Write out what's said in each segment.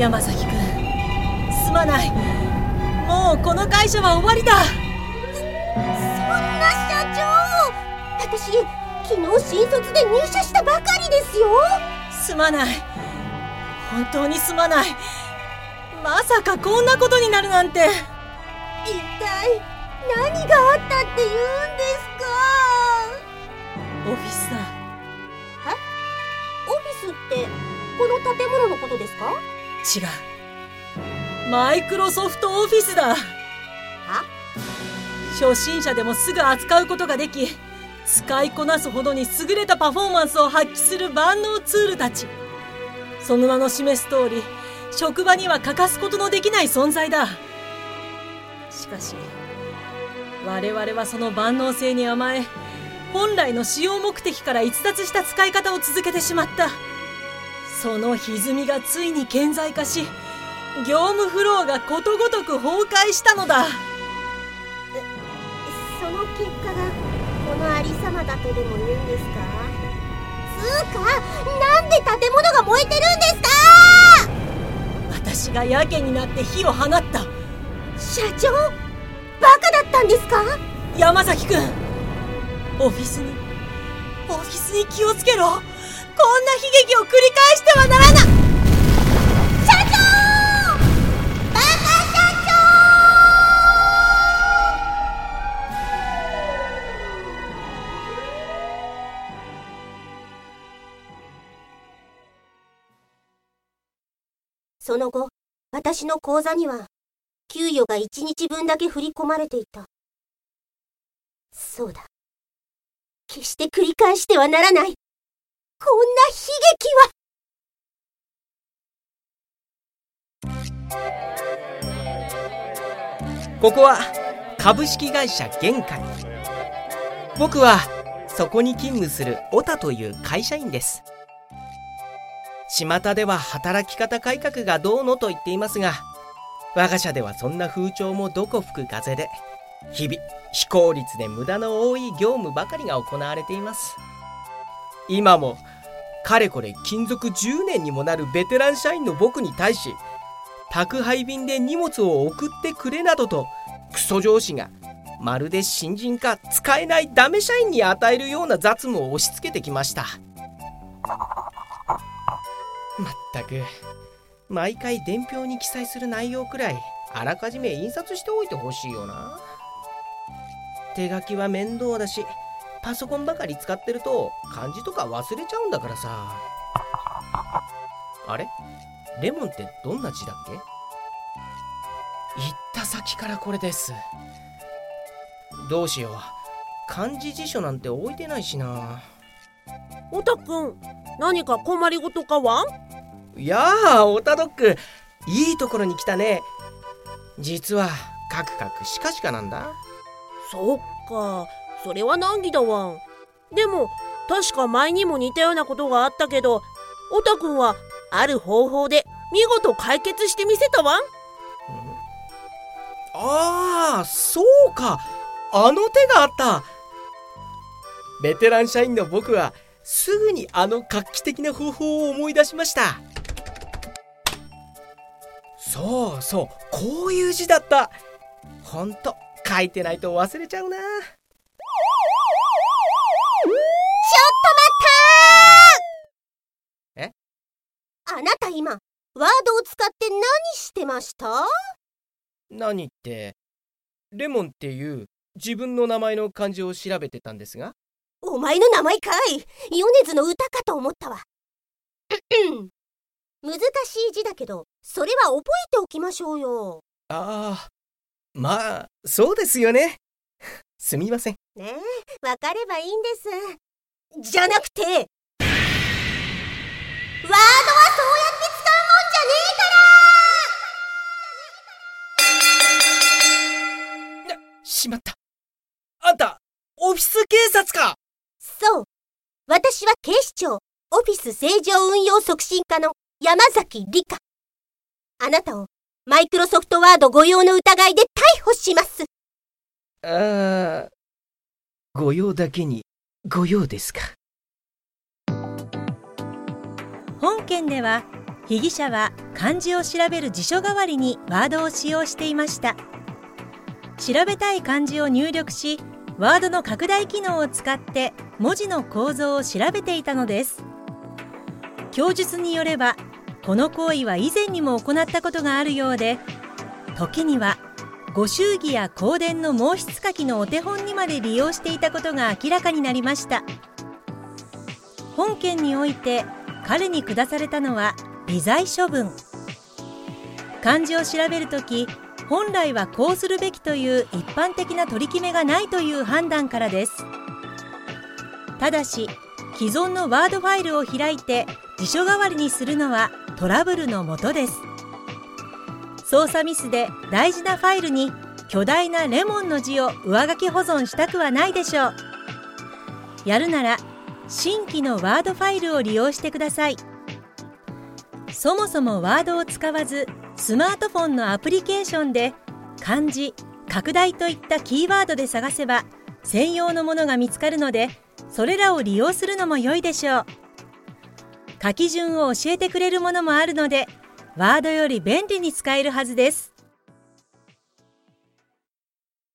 山崎君。すまない。もうこの会社は終わりだ。そんな社長。私昨日新卒で入社したばかりですよ。すまない。本当にすまない。まさかこんなことになるなんて。一体何があったって言うんですか？オフィスだ。え？オフィスってこの建物のことですか？違う。マイクロソフトオフィスだ。は？初心者でもすぐ扱うことができ使いこなすほどに優れたパフォーマンスを発揮する万能ツールたち。その名の示す通り職場には欠かすことのできない存在だ。しかし我々はその万能性に甘え本来の使用目的から逸脱した使い方を続けてしまったその歪みがついに顕在化し業務フローがことごとく崩壊したのだ。その結果がこのありさまだとでも言うんですか？つうかなんで建物が燃えてるんですか？私がやけになって火を放った。社長バカだったんですか？山崎君オフィスにオフィスに気をつけろこんな悲劇を繰り返してはならない。社長。バカ社長。その後私の口座には給与が1日分だけ振り込まれていた。そうだ。決して繰り返してはならない。こんな悲劇は。ここは株式会社玄海僕はそこに勤務するオタという会社員です。巷では働き方改革がどうのと言っていますが我が社ではそんな風潮もどこ吹く風で日々非効率で無駄の多い業務ばかりが行われています。今もかれこれ勤続10年にもなるベテラン社員の僕に対し宅配便で荷物を送ってくれなどとクソ上司がまるで新人か使えないダメ社員に与えるような雑務を押し付けてきました。まったく毎回伝票に記載する内容くらいあらかじめ印刷しておいてほしいよな。手書きは面倒だしパソコンばかり使ってると漢字とか忘れちゃうんだからさ。あれ？レモンってどんな字だっけ？行った先からこれです。どうしよう。漢字辞書なんて置いてないしな。おたくん何か困りごとかは？いやあオタドッグいいところに来たね。実はカクカクシカシカなんだ。そっかそれは難儀だわん。でも確か前にも似たようなことがあったけどおたくんはある方法で見事解決してみせたわん。ああそうか。あの手があった。ベテラン社員の僕はすぐにあの画期的な方法を思い出しました。そうそうこういう字だった。ほんと書いてないと忘れちゃうな。っと待ったえ？あなた今ワードを使って何してました？何ってレモンっていう自分の名前の漢字を調べてたんですが？お前の名前かい！米津の歌かと思ったわ。難しい字だけどそれは覚えておきましょうよ。ああまあそうですよね。すみませんねえわかればいいんです。じゃなくてワードはそうやって使うもんじゃねえから。しまった。あんたオフィス警察か。そう。私は警視庁オフィス正常運用促進課の山崎理香。あなたをマイクロソフトワード誤用の疑いで逮捕します。ああ御用だけに御用ですか？本件では被疑者は漢字を調べる辞書代わりにワードを使用していました。調べたい漢字を入力しワードの拡大機能を使って文字の構造を調べていたのです。供述によればこの行為は以前にも行ったことがあるようで時にはご祝儀や香典の毛筆書きのお手本にまで利用していたことが明らかになりました。本件において彼に下されたのは微罪処分。漢字を調べるとき本来はこうするべきという一般的な取り決めがないという判断からです。ただし既存のワードファイルを開いて辞書代わりにするのはトラブルのもとです。操作ミスで大事なファイルに巨大なレモンの字を上書き保存したくはないでしょう。やるなら新規のワードファイルを利用してください。そもそもワードを使わずスマートフォンのアプリケーションで漢字拡大といったキーワードで探せば専用のものが見つかるのでそれらを利用するのも良いでしょう。書き順を教えてくれるものもあるのでワードより便利に使えるはずです。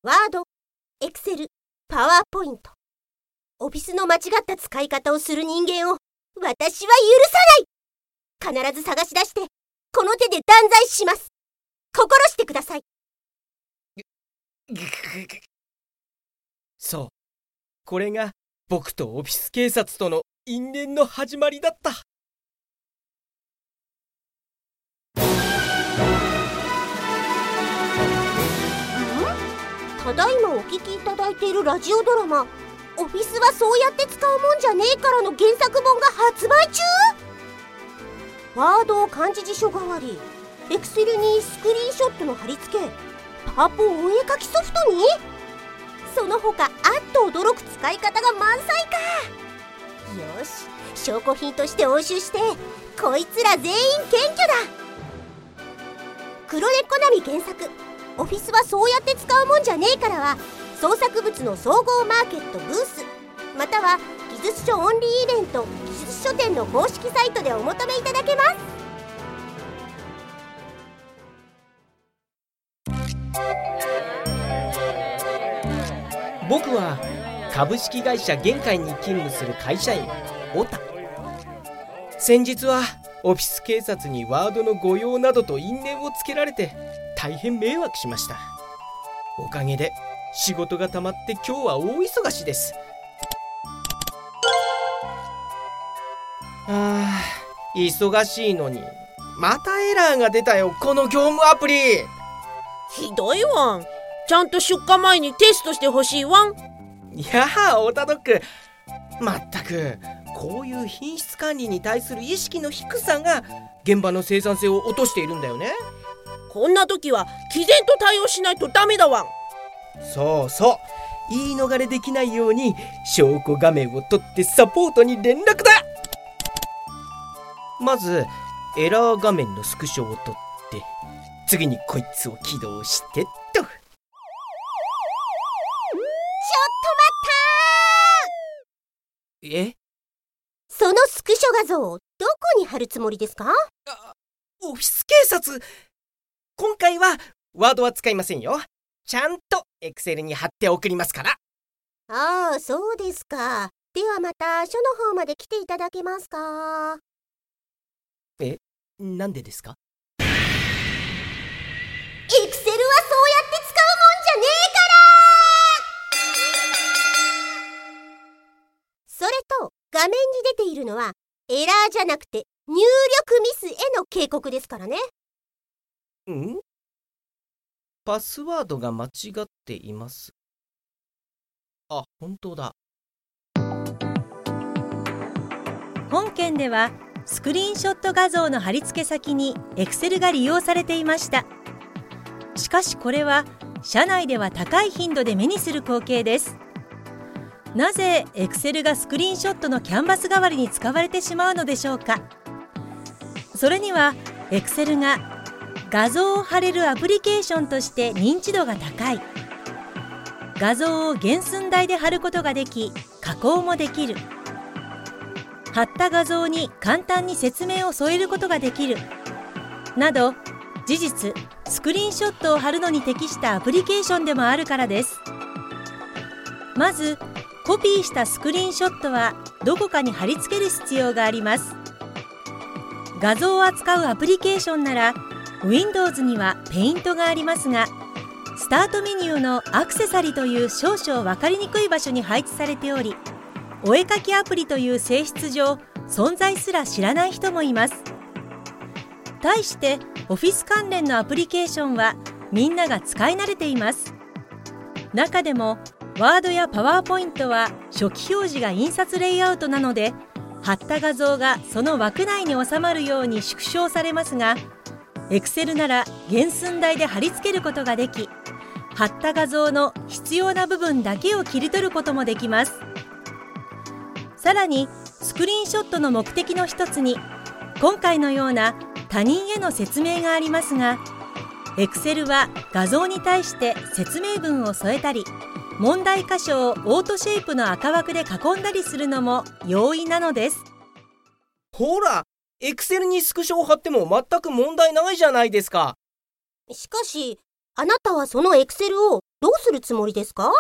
ワード、エクセル、パワーポイント。オフィスの間違った使い方をする人間を私は許さない。必ず探し出してこの手で断罪します。心してください。そう。これが僕とオフィス警察との因縁の始まりだったただいまお聞きいただいているラジオドラマ「オフィスはそうやって使うもんじゃねえから」の原作本が発売中？ワードを漢字辞書代わりエクセルにスクリーンショットの貼り付けパワポお絵かきソフトに？その他あっと驚く使い方が満載か。よし証拠品として押収してこいつら全員検挙だ。黒猫ナミ原作。オフィスはそうやって使うもんじゃねえから。は創作物の総合マーケットブース。または技術書オンリーイベント技術書店の公式サイトでお求めいただけます。僕は株式会社玄海に勤務する会社員オタ。先日はオフィス警察にワードの御用などと因縁をつけられて大変迷惑しました。おかげで仕事が溜まって今日は大忙しです。あー忙しいのにまたエラーが出たよこの業務アプリ。ひどいわん。ちゃんと出荷前にテストしてほしいわん。いやあオタドッグまったくこういう品質管理に対する意識の低さが現場の生産性を落としているんだよねこんな時は毅然と対応しないとダメだわん。そうそう。言い逃れできないように証拠画面を取ってサポートに連絡だ。まずエラー画面のスクショを取って次にこいつを起動してっと。ちょっと待ったえ？そのスクショ画像をどこに貼るつもりですか？オフィス警察今回はワードは使いませんよ。ちゃんとエクセルに貼って送りますから。ああそうですか。ではまた署の方まで来ていただけますか？えなんでですか？エクセルはそうやって使うもんじゃねえから！それと画面に出ているのはエラーじゃなくて入力ミスへの警告ですからねん？パスワードが間違っています。あ本当だ。本件ではスクリーンショット画像の貼り付け先に Excel が利用されていました。しかしこれは社内では高い頻度で目にする光景です。なぜ Excel がスクリーンショットのキャンバス代わりに使われてしまうのでしょうか。それには Excel が画像を貼れるアプリケーションとして認知度が高い。画像を原寸大で貼ることができ加工もできる。貼った画像に簡単に説明を添えることができる。など事実スクリーンショットを貼るのに適したアプリケーションでもあるからです。まずコピーしたスクリーンショットはどこかに貼り付ける必要があります。画像を扱うアプリケーションなら Windows には Paint がありますがスタートメニューのアクセサリという少々分かりにくい場所に配置されておりお絵かきアプリという性質上存在すら知らない人もいます。対してオフィス関連のアプリケーションはみんなが使い慣れています。中でもワードやパワーポイントは初期表示が印刷レイアウトなので貼った画像がその枠内に収まるように縮小されますが Excel なら原寸大で貼り付けることができ貼った画像の必要な部分だけを切り取ることもできます。さらにスクリーンショットの目的の一つに今回のような他人への説明がありますが Excel は画像に対して説明文を添えたり問題箇所をオートシェイプの赤枠で囲んだりするのも容易なのです。ほらエクセルにスクショを貼っても全く問題ないじゃないですか。しかし、あなたはそのエクセルをどうするつもりですか？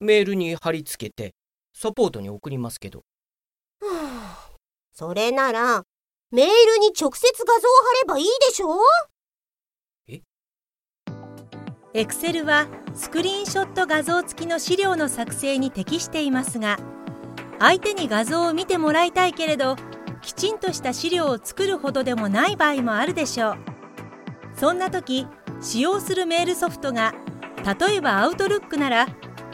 メールに貼り付けてサポートに送りますけど。はあそれなら、メールに直接画像を貼ればいいでしょ Excel はスクリーンショット画像付きの資料の作成に適していますが相手に画像を見てもらいたいけれどきちんとした資料を作るほどでもない場合もあるでしょう。そんな時使用するメールソフトが例えば Outlook なら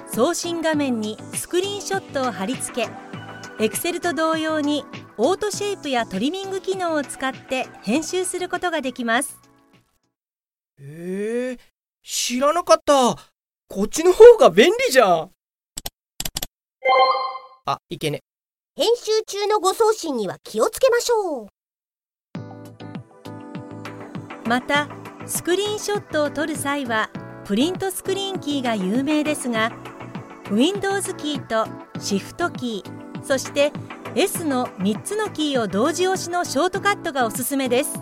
送信画面にスクリーンショットを貼り付け Excel と同様にオートシェイプやトリミング機能を使って編集することができます。へえ知らなかった。こっちの方が便利じゃん。あいけね。編集中の誤送信には気をつけましょう。またスクリーンショットを撮る際はプリントスクリーンキーが有名ですが Windows キーと Shift キーそして S の3つのキーを同時押しのショートカットがおすすめです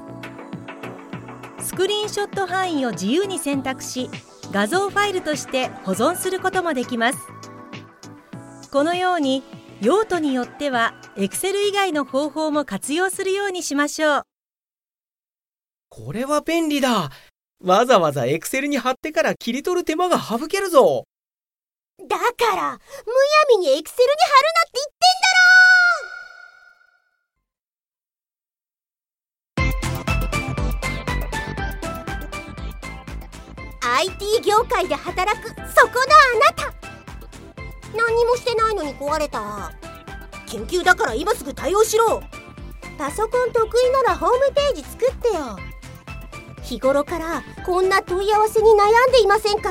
スクリーンショット範囲を自由に選択し画像ファイルとして保存することもできますこのように用途によっては Excel 以外の方法も活用するようにしましょう。これは便利だ。わざわざエクセルに貼ってから切り取る手間が省けるぞ。だから、むやみにエクセルに貼るなって言ってんだろ IT 業界で働くそこのあなた何にもしてないのに壊れた。緊急だから今すぐ対応しろ。パソコン得意ならホームページ作ってよ。日頃からこんな問い合わせに悩んでいませんか？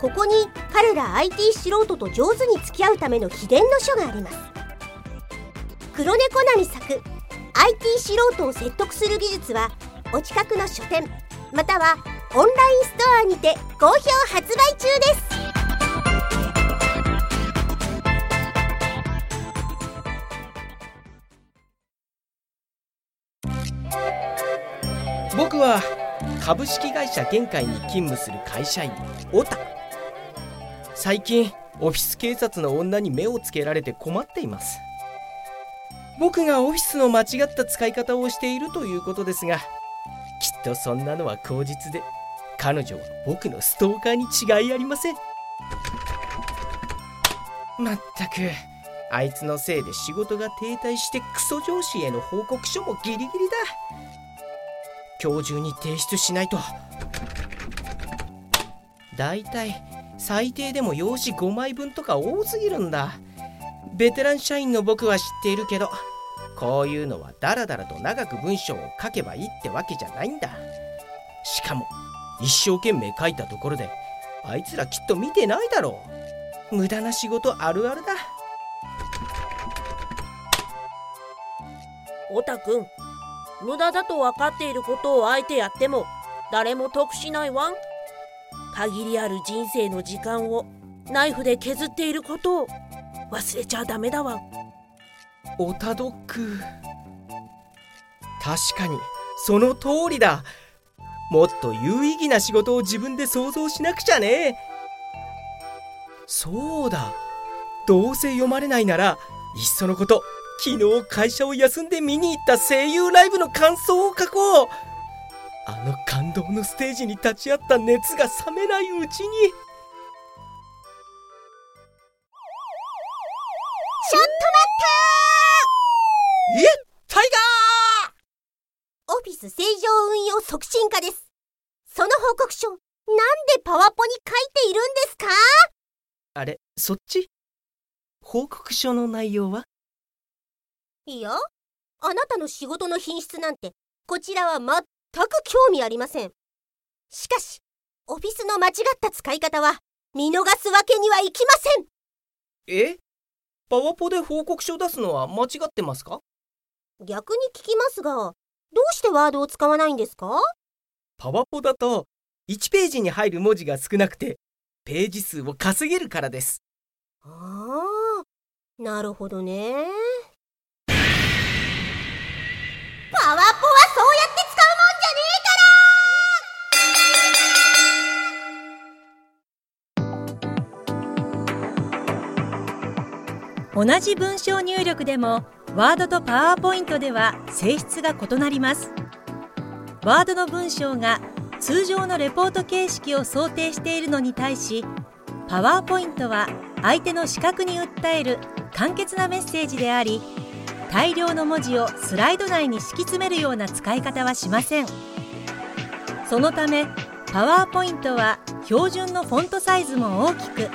ここに彼ら IT 素人と上手に付き合うための秘伝の書があります。黒猫なみ作 IT 素人を説得する技術はお近くの書店またはオンラインストアにて好評発売中です。僕は株式会社玄海に勤務する会社員オタ。最近オフィス警察の女に目をつけられて困っています。僕がオフィスの間違った使い方をしているということですがきっとそんなのは口実で彼女は僕のストーカーに違いありません。まったくあいつのせいで仕事が停滞してクソ上司への報告書もギリギリだ。今日中に提出しないと。だいたい最低でも用紙5枚分とか多すぎるんだ。ベテラン社員の僕は知っているけどこういうのはダラダラと長く文章を書けばいいってわけじゃないんだ。しかも一生懸命書いたところであいつらきっと見てないだろう。無駄な仕事あるあるだ。オタくん無駄だと分かっていることをあえてやっても誰も得しないわん。限りある人生の時間をナイフで削っていることを忘れちゃダメだわん。オタドック確かにその通りだ。もっと有意義な仕事を自分で想像しなくちゃね。そうだ。どうせ読まれないならいっそのこと昨日会社を休んで見に行った声優ライブの感想を書こう。あの感動のステージに立ち会った熱が冷めないうちに。ちょっと待え？タイガー！ったオフィス正常運用促進課です。その報告書、なんでパワポに書いているんですか？あれそっち？報告書の内容は？いや、あなたの仕事の品質なんて、こちらは全く興味ありません。しかし、オフィスの間違った使い方は、見逃すわけにはいきません。え？パワポで報告書出すのは間違ってますか？逆に聞きますが、どうしてワードを使わないんですか？パワポだと1ページに入る文字が少なくてページ数を稼げるからです。ああ、なるほどね。同じ文章入力でもワードとパワーポイントでは性質が異なります。ワードの文章が通常のレポート形式を想定しているのに対しパワーポイントは相手の視覚に訴える簡潔なメッセージであり大量の文字をスライド内に敷き詰めるような使い方はしません。そのためパワーポイントは標準のフォントサイズも大きく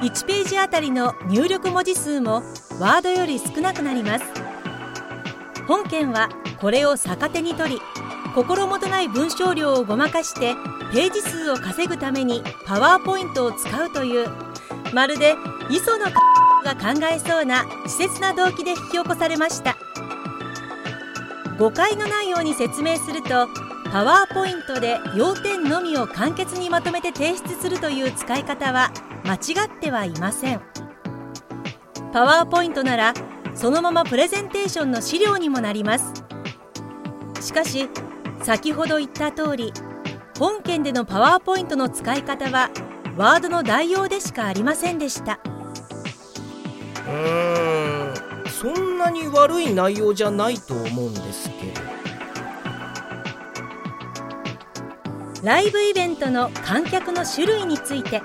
1ページあたりの入力文字数もワードより少なくなります。本件はこれを逆手に取り心もとない文章量をごまかしてページ数を稼ぐためにパワーポイントを使うというまるで磯野が考えそうな稚拙な動機で引き起こされました。誤解のないように説明するとパワーポイントで要点のみを簡潔にまとめて提出するという使い方は間違ってはいません。パワーポイントならそのままプレゼンテーションの資料にもなります。しかし先ほど言った通り本件でのパワーポイントの使い方はワードの代用でしかありませんでした。うーんそんなに悪い内容じゃないと思うんですけどライブイベントの観客の種類について。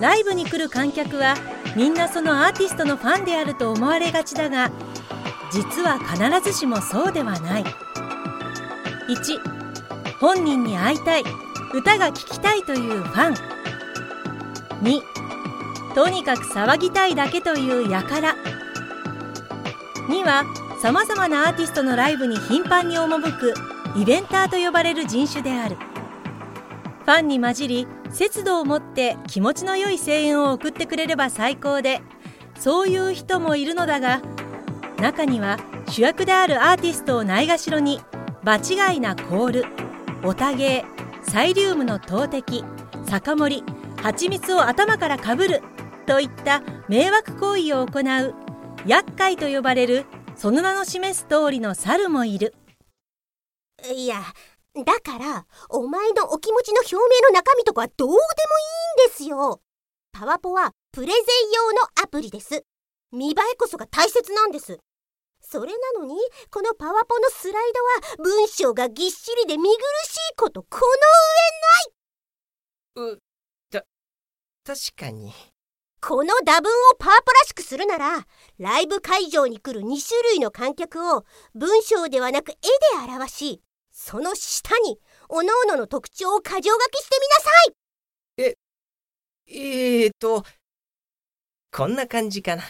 ライブに来る観客はみんなそのアーティストのファンであると思われがちだが実は必ずしもそうではない。1本人に会いたい。歌が聴きたいというファン。2とにかく騒ぎたいだけという輩。2はさまざまなアーティストのライブに頻繁に赴く。イベンターと呼ばれる人種である。ファンに混じり節度を持って気持ちの良い声援を送ってくれれば最高でそういう人もいるのだが中には主役であるアーティストをないがしろに場違いなコールオタゲーサイリウムの投擲酒盛り蜂蜜を頭からかぶるといった迷惑行為を行う厄介と呼ばれるその名の示す通りの猿もいる。いや、だから、お前のお気持ちの表明の中身とかどうでもいいんですよ。パワポはプレゼン用のアプリです。見栄えこそが大切なんです。それなのに、このパワポのスライドは文章がぎっしりで見苦しいことこのうた確かにこの打文をパワポらしくするなら、ライブ会場に来る2種類の観客を文章ではなく絵で表し、その下に各々の特徴を箇条書きしてみなさい。えーとこんな感じかな。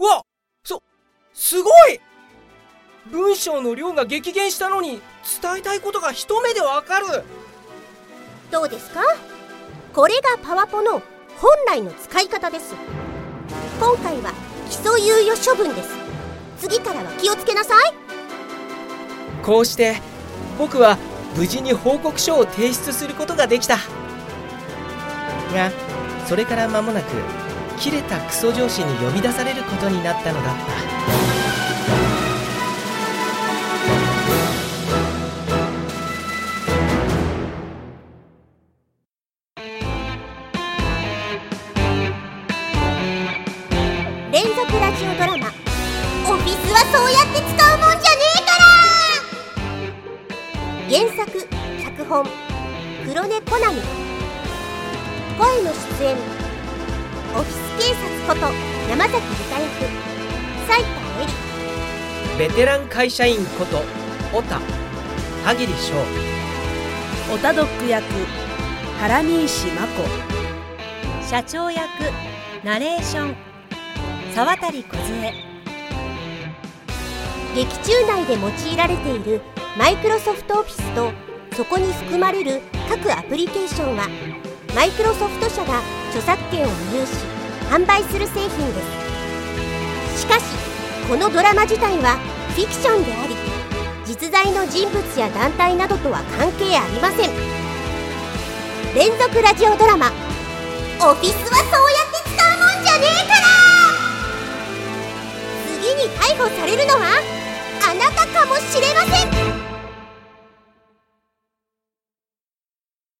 うわそすごい！文章の量が激減したのに伝えたいことが一目でわかる。どうですか？これがパワポの本来の使い方です。今回は基礎猶予処分です。次からは気をつけなさいこうして僕は無事に報告書を提出することができた。がそれから間もなく切れたクソ上司に呼び出されることになったのだった。社員こと小田田切翔。オタドック役原西真子。社長役ナレーション沢渡梢劇中内で用いられているマイクロソフトオフィスとそこに含まれる各アプリケーションはマイクロソフト社が著作権を有し販売する製品です。しかしこのドラマ自体はフィクションであり実在の人物や団体などとは関係ありません連続ラジオドラマ「オフィスはそうやって使うもんじゃねえから!」次に逮捕されるのはあなたかもしれません